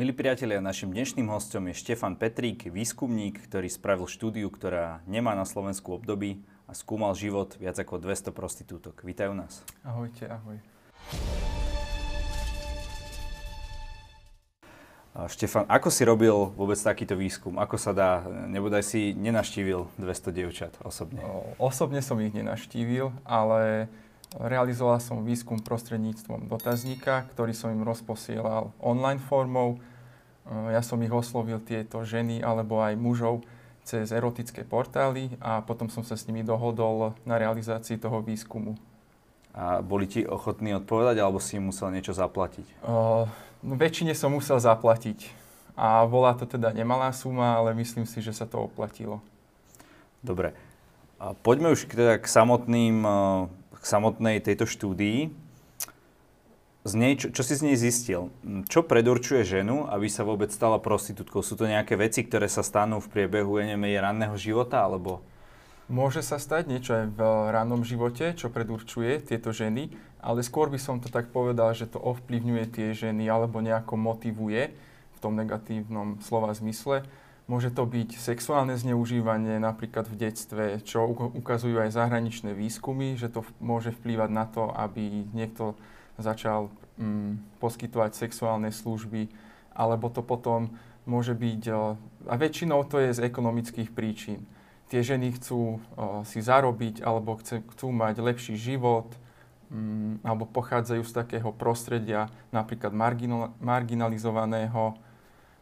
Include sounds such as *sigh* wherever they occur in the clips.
Milí priatelia, našim dnešným hostom je Štefan Petrík, výskumník, ktorý spravil štúdiu, ktorá nemá na Slovensku období a skúmal život viac ako 200 prostitútok. Vítajú nás. Ahojte, ahoj. Štefan, ako si robil vôbec takýto výskum? Ako sa dá? Nebodaj si nenaštívil 200 dievčat osobne? Osobne som ich nenaštívil, ale realizoval som výskum prostredníctvom dotazníka, ktorý som im rozposielal online formou. Ja som ich oslovil tieto ženy alebo aj mužov cez erotické portály a potom som sa s nimi dohodol na realizácii toho výskumu. A boli ti ochotní odpovedať, alebo si im musel niečo zaplatiť? No, väčšine som musel zaplatiť. A bola to teda nemalá suma, ale myslím si, že sa to oplatilo. Dobre. A poďme už teda k, samotným, k samotnej tejto štúdii. Z nej, čo, čo si z nej zistil? Čo predurčuje ženu, aby sa vôbec stala prostitútkou? Sú to nejaké veci, ktoré sa stanú v priebehu, ja neviem, jej ranného života, alebo... Môže sa stať niečo aj v rannom živote, čo predurčuje tieto ženy, ale skôr by som to tak povedal, že to ovplyvňuje tie ženy alebo nejako motivuje v tom negatívnom slova zmysle. Môže to byť sexuálne zneužívanie napríklad v detstve, čo ukazujú aj zahraničné výskumy, že to môže vplývať na to, aby niekto začal mm, poskytovať sexuálne služby, alebo to potom môže byť, a väčšinou to je z ekonomických príčin tie ženy chcú uh, si zarobiť alebo chcú mať lepší život um, alebo pochádzajú z takého prostredia napríklad marginal, marginalizovaného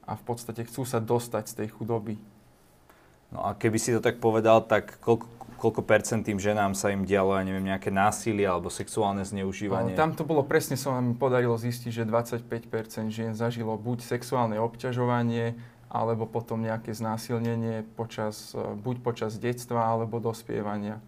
a v podstate chcú sa dostať z tej chudoby. No a keby si to tak povedal, tak koľko, koľko percent tým ženám sa im dialo, ja neviem, nejaké násilie alebo sexuálne zneužívanie? tam to bolo presne, som mi podarilo zistiť, že 25% žien zažilo buď sexuálne obťažovanie, alebo potom nejaké znásilnenie počas, e, buď počas detstva alebo dospievania.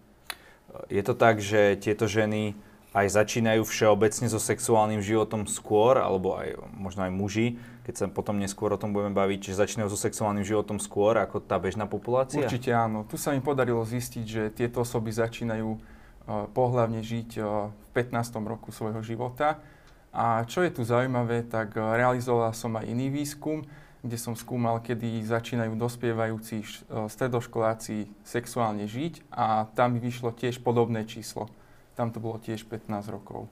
Je to tak, že tieto ženy aj začínajú všeobecne so sexuálnym životom skôr, alebo aj možno aj muži, keď sa potom neskôr o tom budeme baviť, že začínajú so sexuálnym životom skôr ako tá bežná populácia? Určite áno. Tu sa mi podarilo zistiť, že tieto osoby začínajú uh, pohľavne žiť uh, v 15. roku svojho života. A čo je tu zaujímavé, tak uh, realizoval som aj iný výskum, kde som skúmal, kedy začínajú dospievajúci e, stredoškoláci sexuálne žiť a tam mi vyšlo tiež podobné číslo. Tam to bolo tiež 15 rokov.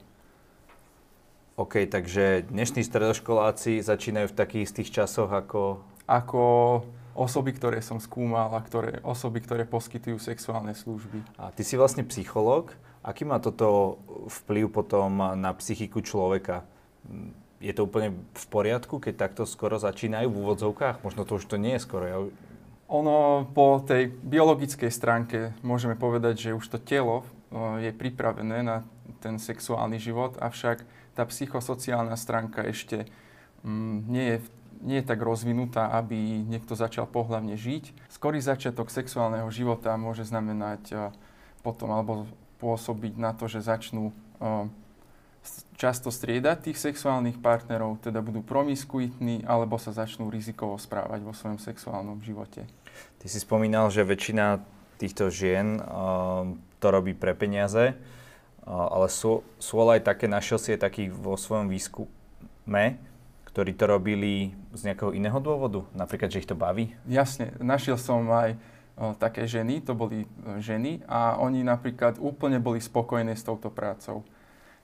OK, takže dnešní stredoškoláci začínajú v takých istých časoch ako... Ako osoby, ktoré som skúmal a ktoré, osoby, ktoré poskytujú sexuálne služby. A ty si vlastne psychológ. Aký má toto vplyv potom na psychiku človeka? je to úplne v poriadku, keď takto skoro začínajú v úvodzovkách? Možno to už to nie je skoro. Ja... Ono po tej biologickej stránke môžeme povedať, že už to telo je pripravené na ten sexuálny život, avšak tá psychosociálna stránka ešte mm, nie je nie je tak rozvinutá, aby niekto začal pohľavne žiť. Skorý začiatok sexuálneho života môže znamenať potom alebo pôsobiť na to, že začnú často striedať tých sexuálnych partnerov, teda budú promiskuitní alebo sa začnú rizikovo správať vo svojom sexuálnom živote. Ty si spomínal, že väčšina týchto žien uh, to robí pre peniaze, ale sú, sú aj také, našiel si aj takých vo svojom výskume, ktorí to robili z nejakého iného dôvodu? Napríklad, že ich to baví? Jasne, našiel som aj také ženy, to boli uh, ženy a oni napríklad úplne boli spokojné s touto prácou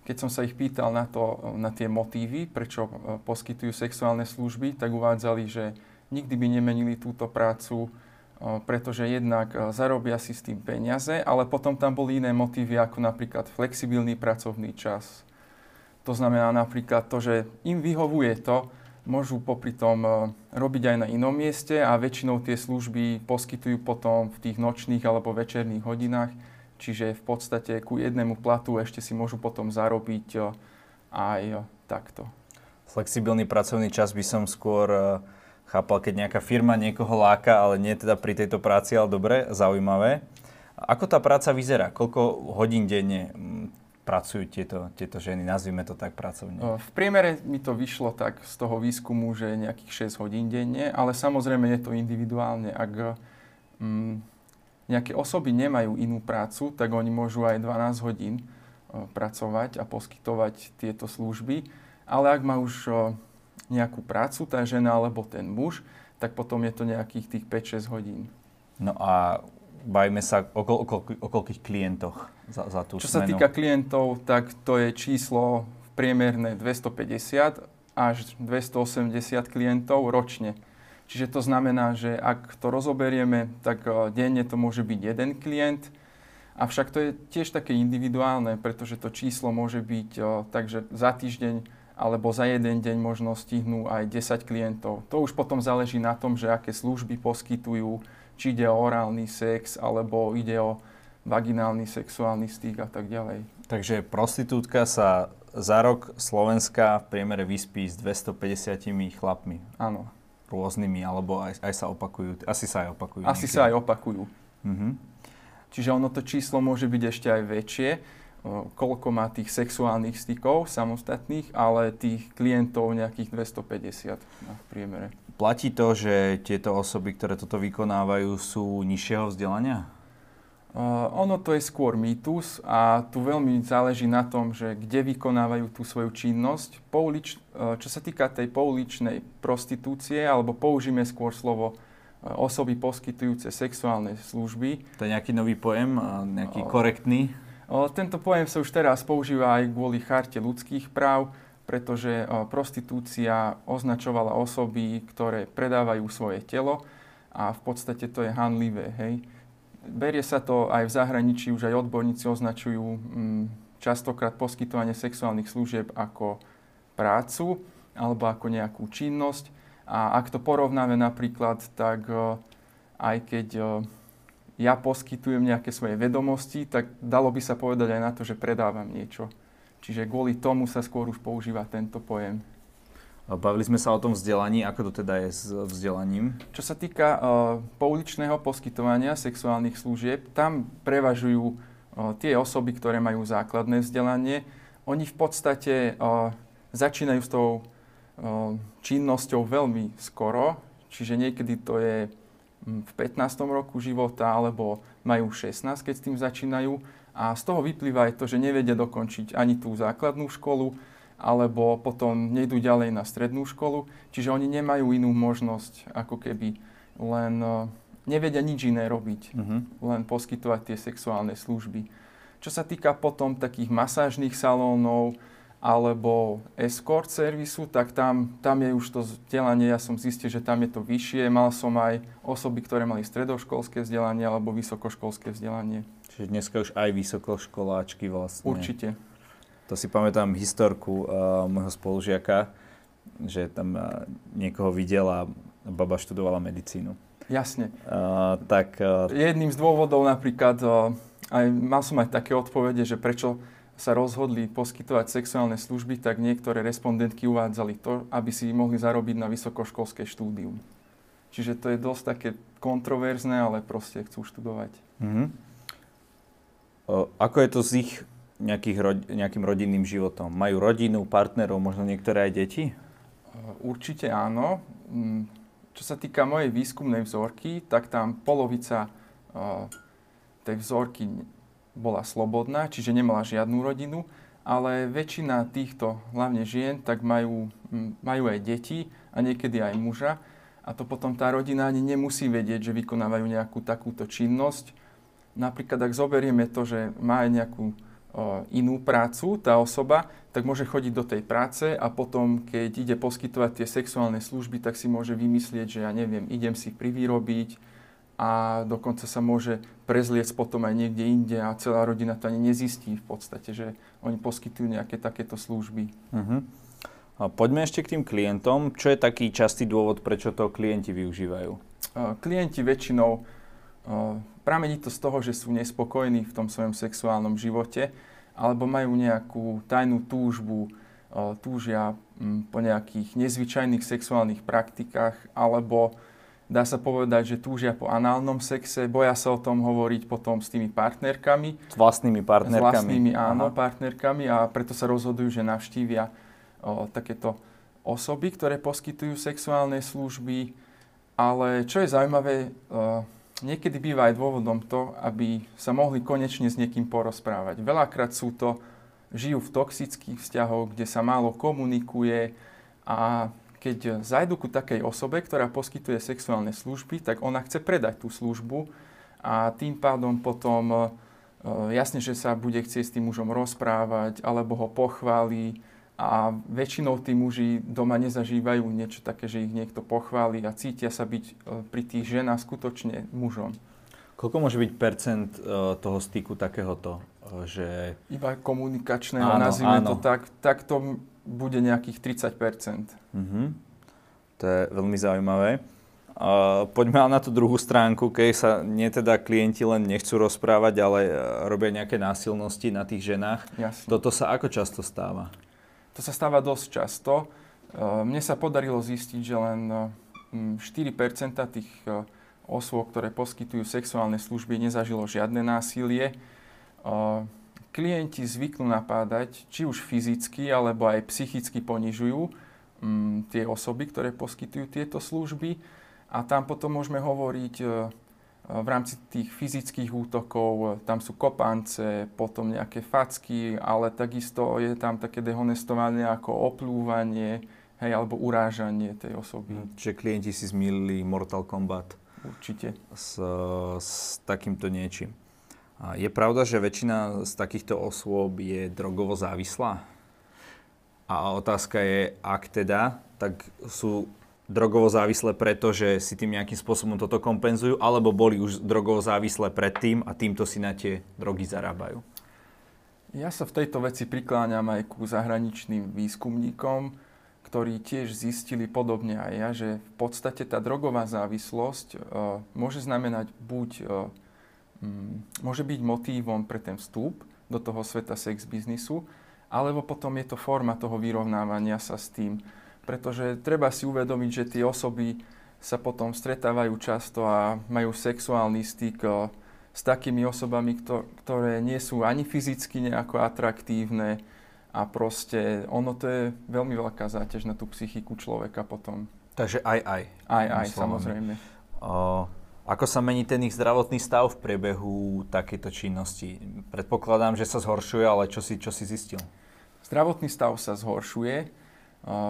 keď som sa ich pýtal na, to, na tie motívy, prečo e, poskytujú sexuálne služby, tak uvádzali, že nikdy by nemenili túto prácu, e, pretože jednak e, zarobia si s tým peniaze, ale potom tam boli iné motívy, ako napríklad flexibilný pracovný čas. To znamená napríklad to, že im vyhovuje to, môžu popri tom robiť aj na inom mieste a väčšinou tie služby poskytujú potom v tých nočných alebo večerných hodinách Čiže v podstate ku jednému platu ešte si môžu potom zarobiť eh, aj takto. Flexibilný pracovný čas by som skôr chápal, keď nejaká firma niekoho láka, ale nie teda pri tejto práci, ale dobre, zaujímavé. Ako tá práca vyzerá? Koľko hodín denne mm, pracujú tieto, tieto ženy, nazvime to tak pracovne? V priemere mi to vyšlo tak z toho výskumu, že nejakých 6 hodín denne, ale samozrejme je to individuálne. Ak mm, nejaké osoby nemajú inú prácu, tak oni môžu aj 12 hodín pracovať a poskytovať tieto služby. Ale ak má už nejakú prácu, tá žena alebo ten muž, tak potom je to nejakých tých 5-6 hodín. No a bajme sa o, o, o, o koľkých klientoch za, za tú Čo smenu? sa týka klientov, tak to je číslo v priemerné 250 až 280 klientov ročne. Čiže to znamená, že ak to rozoberieme, tak e, denne to môže byť jeden klient, avšak to je tiež také individuálne, pretože to číslo môže byť e, takže za týždeň alebo za jeden deň možno stihnú aj 10 klientov. To už potom záleží na tom, že aké služby poskytujú, či ide o orálny sex, alebo ide o vaginálny sexuálny styk a tak ďalej. Takže prostitútka sa za rok Slovenska v priemere vyspí s 250 chlapmi. Áno. Rôznymi, alebo aj, aj sa opakujú. Asi sa aj opakujú. Asi niekedy. sa aj opakujú. Mhm. Čiže ono to číslo môže byť ešte aj väčšie, koľko má tých sexuálnych stykov samostatných, ale tých klientov nejakých 250 na v priemere. Platí to, že tieto osoby, ktoré toto vykonávajú, sú nižšieho vzdelania? Uh, ono to je skôr mýtus a tu veľmi záleží na tom, že kde vykonávajú tú svoju činnosť. Poulič, uh, čo sa týka tej pouličnej prostitúcie, alebo použijeme skôr slovo uh, osoby poskytujúce sexuálne služby. To je nejaký nový pojem, nejaký korektný? Tento pojem sa už teraz používa aj kvôli charte ľudských práv, pretože prostitúcia označovala osoby, ktoré predávajú svoje telo a v podstate to je hanlivé, hej. Berie sa to aj v zahraničí, už aj odborníci označujú mm, častokrát poskytovanie sexuálnych služieb ako prácu alebo ako nejakú činnosť. A ak to porovnáme napríklad, tak aj keď ja poskytujem nejaké svoje vedomosti, tak dalo by sa povedať aj na to, že predávam niečo. Čiže kvôli tomu sa skôr už používa tento pojem. Bavili sme sa o tom vzdelaní, ako to teda je s vzdelaním. Čo sa týka uh, pouličného poskytovania sexuálnych služieb, tam prevažujú uh, tie osoby, ktoré majú základné vzdelanie. Oni v podstate uh, začínajú s tou uh, činnosťou veľmi skoro, čiže niekedy to je v 15. roku života, alebo majú 16, keď s tým začínajú. A z toho vyplýva aj to, že nevedia dokončiť ani tú základnú školu, alebo potom nejdú ďalej na strednú školu, čiže oni nemajú inú možnosť, ako keby len uh, nevedia nič iné robiť, Uh-huh. len poskytovať tie sexuálne služby. Čo sa týka potom takých masážnych salónov alebo escort servisu, tak tam, tam je už to vzdelanie, ja som zistil, že tam je to vyššie. Mal som aj osoby, ktoré mali stredoškolské vzdelanie alebo vysokoškolské vzdelanie. Čiže dneska už aj vysokoškoláčky vlastne. Určite. To si pamätám historku uh, môjho spolužiaka, že tam uh, niekoho videl a baba študovala medicínu. Jasne. Uh, tak uh, Jedným z dôvodov napríklad, o, aj, mal som aj také odpovede, že prečo sa rozhodli poskytovať sexuálne služby, tak niektoré respondentky uvádzali to, aby si mohli zarobiť na vysokoškolské štúdium. Čiže to je dosť také kontroverzné, ale proste chcú študovať. uh, ako je to s ich nejakých nejakým rodinným životom? Majú rodinu, partnerov, možno niektoré aj deti? Určite áno. Mm, Čo sa týka mojej výskumnej vzorky, tak tam polovica tej vzorky bola slobodná, čiže nemala žiadnu rodinu, ale väčšina týchto, hlavne žien, tak majú, majú aj deti a niekedy aj muža. A to potom tá rodina ani nemusí vedieť, že vykonávajú nejakú takúto činnosť. Napríklad, ak zoberieme to, že má aj nejakú o, inú prácu, tá osoba, tak môže chodiť do tej práce a potom, keď ide poskytovať tie sexuálne služby, tak si môže vymyslieť, že ja neviem, idem si privýrobiť a dokonca sa môže prezliec potom aj niekde inde a celá rodina to ani nezistí v podstate, že oni poskytujú nejaké takéto služby. Uh-huh. A poďme ešte k tým klientom. Čo je taký častý dôvod, prečo to klienti využívajú? Uh, Klienti väčšinou uh, pramení to z toho, že sú nespokojní v tom svojom sexuálnom živote alebo majú nejakú tajnú túžbu, uh, túžia mm, po nejakých nezvyčajných sexuálnych praktikách alebo dá sa povedať, že túžia po análnom sexe, boja sa o tom hovoriť potom s tými partnerkami, S vlastnými partnerkami? s vlastnými áno, Aha. partnerkami a preto sa rozhodujú, že navštívia o, takéto osoby, ktoré poskytujú sexuálne služby. Ale čo je zaujímavé, o, niekedy býva aj dôvodom to, aby sa mohli konečne s niekým porozprávať. Veľakrát sú to, žijú v toxických vzťahoch, kde sa málo komunikuje a keď zajdu ku takej osobe, ktorá poskytuje sexuálne služby, tak ona chce predať tú službu a tým pádom potom e, jasne, že sa bude chcieť s tým mužom rozprávať alebo ho pochváli a väčšinou tí muži doma nezažívajú niečo také, že ich niekto pochváli a cítia sa byť e, pri tých ženách skutočne mužom. Koľko môže byť percent e, toho styku takéhoto? Že... Iba komunikačného, áno, nazvime áno. to tak, tak to bude nejakých 30 uh-huh. To je veľmi zaujímavé. Uh, poďme na tú druhú stránku, keď sa nie teda klienti len nechcú rozprávať, ale e, robia nejaké násilnosti na tých ženách. Jasne. Toto sa ako často stáva? To sa stáva dosť často. Uh, mne sa podarilo zistiť, že len 4% e, tých uh, osôb, ktoré poskytujú sexuálne služby, nezažilo žiadne násilie. Klienti zvyknú napádať, či už fyzicky, alebo aj psychicky ponižujú um, tie osoby, ktoré poskytujú tieto služby a tam potom môžeme hovoriť e, v rámci tých fyzických útokov, e, tam sú kopance, potom nejaké facky, ale takisto je tam také dehonestovanie ako oplúvanie, hej, alebo urážanie tej osoby. Hm, čiže klienti si zmýlili Mortal Kombat. Určite. S, s takýmto niečím. Je pravda, že väčšina z takýchto osôb je drogovo závislá? A otázka je, ak teda, tak sú drogovo závislé preto, že si tým nejakým spôsobom toto kompenzujú, alebo boli už drogovo závislé predtým a týmto si na tie drogy zarábajú? Ja sa v tejto veci prikláňam aj ku zahraničným výskumníkom, ktorí tiež zistili podobne aj ja, že v podstate tá drogová závislosť uh, môže znamenať buď um, môže byť motívom pre ten vstup do toho sveta sex biznisu, alebo potom je to forma toho vyrovnávania sa s tým, pretože treba si uvedomiť, že tie osoby sa potom stretávajú často a majú sexuálny styk eh, s takými osobami, ktoré nie sú ani fyzicky nejako atraktívne a proste ono to je veľmi veľká záťaž na tú psychiku človeka potom. Takže aj aj. Aj aj, samozrejme. O, ako sa mení ten ich zdravotný stav v priebehu takejto činnosti? Predpokladám, že sa zhoršuje, ale čo si, čo si zistil? Zdravotný stav sa zhoršuje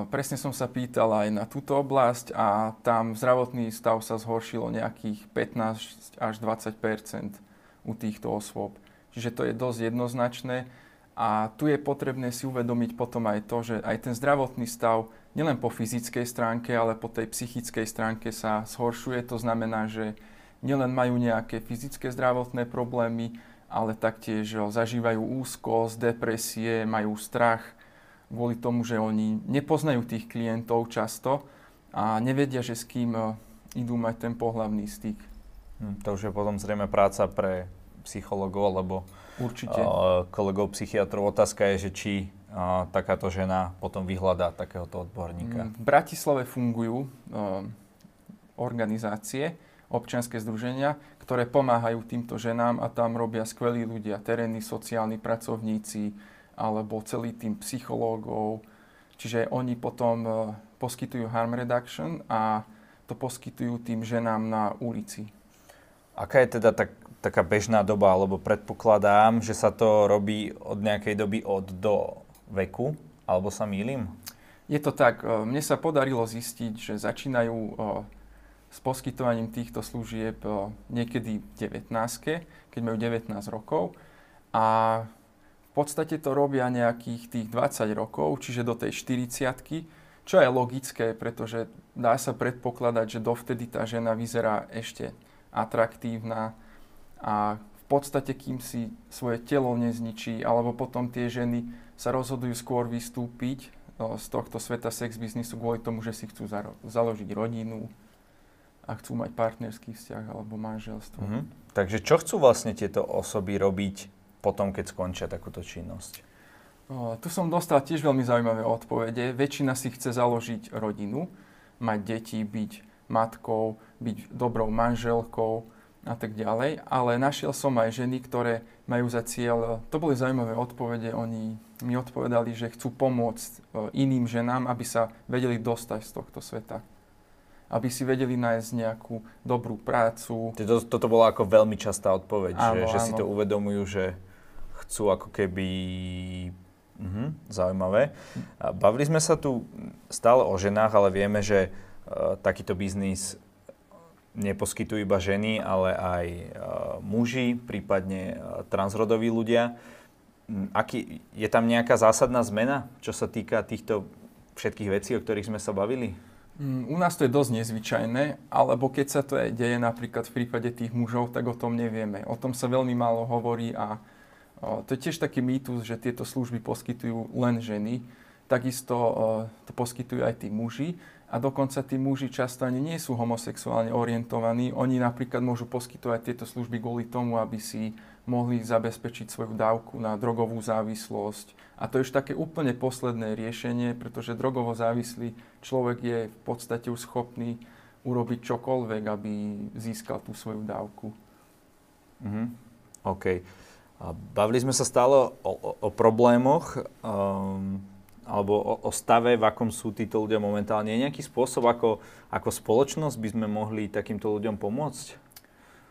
Presne som sa pýtal aj na túto oblasť a tam zdravotný stav sa zhoršilo nejakých 15 až 20% u týchto osôb. Čiže to je dosť jednoznačné a tu je potrebné si uvedomiť potom aj to, že aj ten zdravotný stav nielen po fyzickej stránke, ale po tej psychickej stránke sa zhoršuje. To znamená, že nielen majú nejaké fyzické zdravotné problémy, ale taktiež zažívajú úzkosť, depresie, majú strach, kvôli tomu, že oni nepoznajú tých klientov často a nevedia, že s kým e, idú mať ten pohlavný styk. Hm, to už je potom zrejme práca pre psychologov alebo Určite. Uh, kolegov psychiatrov. Otázka je, že či takáto žena potom vyhľadá takéhoto odborníka. V Bratislave fungujú uh, organizácie, občianske združenia, ktoré pomáhajú týmto ženám a tam robia skvelí ľudia, terénni sociálni pracovníci, alebo celý tým psychológov. Čiže oni potom e, poskytujú harm reduction a to poskytujú tým ženám na ulici. Aká je teda tak, taká bežná doba, alebo predpokladám, že sa to robí od nejakej doby od do veku, alebo sa mýlim? Je to tak. E, mne sa podarilo zistiť, že začínajú e, s poskytovaním týchto služieb niekedy v 19 keď majú 19 rokov. A podstate to robia nejakých tých 20 rokov, čiže do tej 40 čo je logické, pretože dá sa predpokladať, že dovtedy tá žena vyzerá ešte atraktívna a v podstate, kým si svoje telo nezničí, alebo potom tie ženy sa rozhodujú skôr vystúpiť no, z tohto sveta sex biznisu kvôli tomu, že si chcú založiť rodinu a chcú mať partnerský vzťah alebo manželstvo. Mm-hmm. Takže čo chcú vlastne tieto osoby robiť potom, keď skončia takúto činnosť? O, tu som dostal tiež veľmi zaujímavé odpovede. Väčšina si chce založiť rodinu, mať deti, byť matkou, byť dobrou manželkou a tak ďalej. Ale našiel som aj ženy, ktoré majú za cieľ, to boli zaujímavé odpovede, oni mi odpovedali, že chcú pomôcť iným ženám, aby sa vedeli dostať z tohto sveta aby si vedeli nájsť nejakú dobrú prácu. Toto, toto bola ako veľmi častá odpoveď, áno, že, že áno. si to uvedomujú, že chcú ako keby Mhm, zaujímavé. Bavili sme sa tu stále o ženách, ale vieme, že uh, takýto biznis neposkytujú iba ženy, ale aj uh, muži, prípadne uh, transrodoví ľudia. Aký, je tam nejaká zásadná zmena, čo sa týka týchto všetkých vecí, o ktorých sme sa bavili? Mm, u nás to je dosť nezvyčajné, alebo keď sa to aj deje napríklad v prípade tých mužov, tak o tom nevieme. O tom sa veľmi málo hovorí a to je tiež taký mýtus, že tieto služby poskytujú len ženy. Takisto to poskytujú aj tí muži. A dokonca tí muži často ani nie sú homosexuálne orientovaní. Oni napríklad môžu poskytovať tieto služby kvôli tomu, aby si mohli zabezpečiť svoju dávku na drogovú závislosť. A to je už také úplne posledné riešenie, pretože drogovo závislý človek je v podstate už schopný urobiť čokoľvek, aby získal tú svoju dávku. Mm-hmm. OK. Bavili sme sa stále o, o, o problémoch um, alebo o, o stave, v akom sú títo ľudia momentálne. Je nejaký spôsob, ako, ako spoločnosť by sme mohli takýmto ľuďom pomôcť?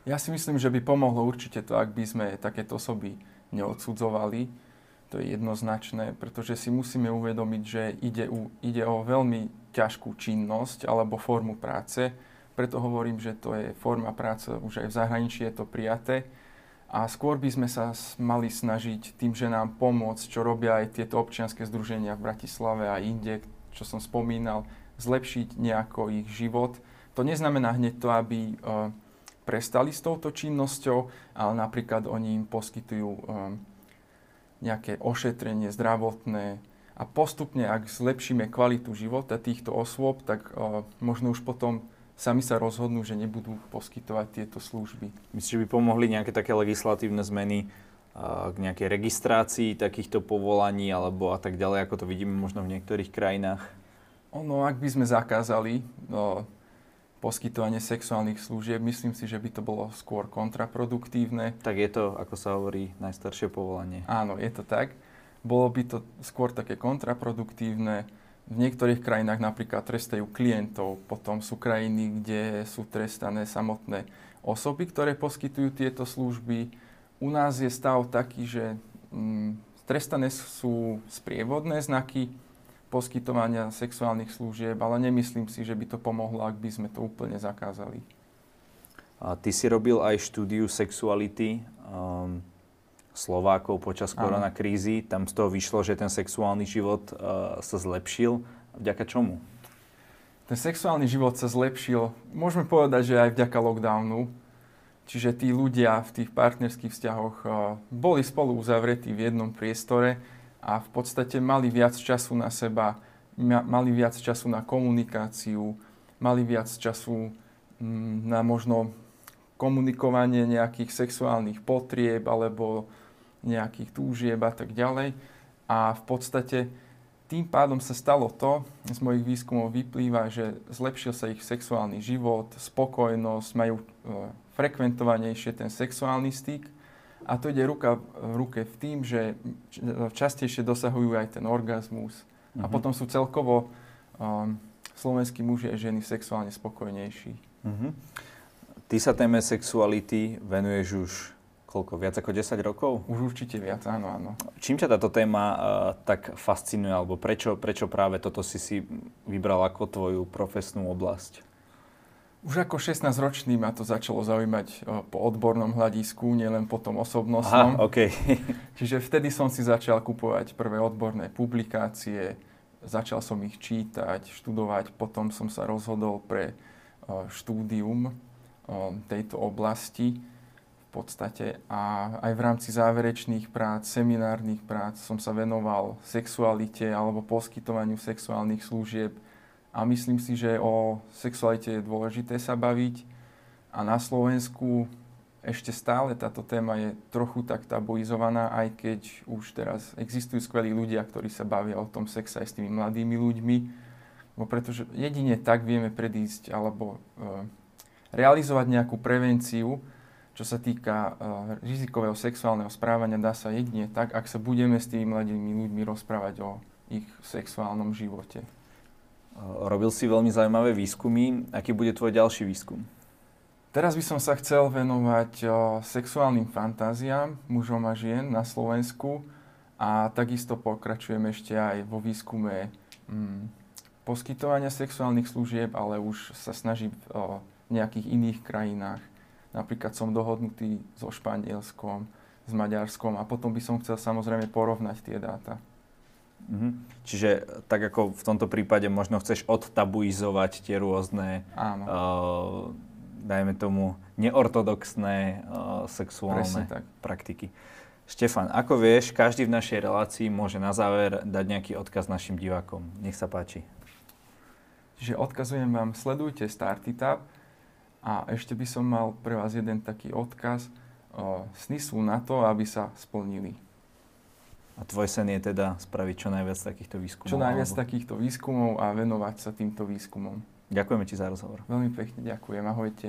Ja si myslím, že by pomohlo určite to, ak by sme takéto osoby neodsudzovali. To je jednoznačné, pretože si musíme uvedomiť, že ide, u, ide o veľmi ťažkú činnosť alebo formu práce. Preto hovorím, že to je forma práce, už aj v zahraničí je to prijaté a skôr by sme sa mali snažiť tým, že nám pomôcť, čo robia aj tieto občianske združenia v Bratislave a inde, čo som spomínal, zlepšiť nejako ich život. To neznamená hneď to, aby uh, prestali s touto činnosťou, ale napríklad oni im poskytujú um, nejaké ošetrenie zdravotné a postupne, ak zlepšíme kvalitu života týchto osôb, tak uh, možno už potom sami sa rozhodnú, že nebudú poskytovať tieto služby. Myslíš, že by pomohli nejaké také legislatívne zmeny k nejakej registrácii takýchto povolaní alebo a tak ďalej, ako to vidíme možno v niektorých krajinách? Ono, ak by sme zakázali no, poskytovanie sexuálnych služieb, myslím si, že by to bolo skôr kontraproduktívne. Tak je to, ako sa hovorí, najstaršie povolanie. Áno, je to tak. Bolo by to skôr také kontraproduktívne v niektorých krajinách napríklad trestajú klientov, potom sú krajiny, kde sú trestané samotné osoby, ktoré poskytujú tieto služby. U nás je stav taký, že mm, trestané sú sprievodné znaky poskytovania sexuálnych služieb, ale nemyslím si, že by to pomohlo, ak by sme to úplne zakázali. A ty si robil aj štúdiu sexuality um, Slovákov počas koronakrízy. Tam z toho vyšlo, že ten sexuálny život uh, sa zlepšil. Vďaka čomu? Ten sexuálny život sa zlepšil, môžeme povedať, že aj vďaka lockdownu. Čiže tí ľudia v tých partnerských vzťahoch uh, boli spolu uzavretí v jednom priestore a v podstate mali viac času na seba, mali viac času na komunikáciu, mali viac času mm, na možno komunikovanie nejakých sexuálnych potrieb alebo nejakých túžieb a tak ďalej. A v podstate tým pádom sa stalo to, z mojich výskumov vyplýva, že zlepšil sa ich sexuálny život, spokojnosť, majú e, frekventovanejšie ten sexuálny styk a to ide ruka v ruke v tým, že častejšie dosahujú aj ten orgazmus mm-hmm. a mhm. potom sú celkovo um, slovenskí muži a ženy sexuálne spokojnejší. Mm-hmm. Ty sa téme sexuality venuješ už koľko, viac ako 10 rokov? Už určite viac, áno, áno. Čím ťa táto téma uh, tak fascinuje, alebo prečo, prečo práve toto si si vybral ako tvoju profesnú oblasť? Už ako 16-ročný ma to začalo zaujímať po odbornom hľadisku, nielen po tom osobnostnom. Aha, okay. *laughs* Čiže vtedy som si začal kupovať prvé odborné publikácie, začal som ich čítať, študovať, potom som sa rozhodol pre štúdium tejto oblasti podstate a aj v rámci záverečných prác, seminárnych prác som sa venoval sexualite alebo poskytovaniu sexuálnych služieb a myslím si, že o sexualite je dôležité sa baviť. A na Slovensku ešte stále táto téma je trochu tak tabuizovaná, aj keď už teraz existujú skvelí ľudia, ktorí sa bavia o tom sexe aj s tými mladými ľuďmi, bo pretože jedine tak vieme predísť alebo e, realizovať nejakú prevenciu, čo sa týka uh, rizikového sexuálneho správania, dá sa jedine tak, ak sa budeme s tými mladými ľuďmi rozprávať o ich sexuálnom živote. Robil si veľmi zaujímavé výskumy. Aký bude tvoj ďalší výskum? Teraz by som sa chcel venovať sexuálnym fantáziám mužom a žien na Slovensku A takisto pokračujem ešte aj vo výskume mm, poskytovania sexuálnych služieb, ale už sa snažím v nejakých iných krajinách. Napríklad som dohodnutý so Španielskom, s Maďarskom a potom by som chcel samozrejme porovnať tie dáta. Mhm. Čiže tak ako v tomto prípade možno chceš odtabuizovať tie rôzne, Áno. Uh, dajme tomu, neortodoxné uh, sexuálne tak. praktiky. Štefan, ako vieš, každý v našej relácii môže na záver dať nejaký odkaz našim divákom. Nech sa páči. Čiže odkazujem vám, sledujte Startitab a ešte by som mal pre vás jeden taký odkaz. Uh, sny sú na to, aby sa splnili. A tvoj sen je teda spraviť čo najviac takýchto výskumov? Čo najviac alebo... takýchto výskumov a venovať sa týmto výskumom. Ďakujeme ti za rozhovor. Veľmi pekne ďakujem. Ahojte.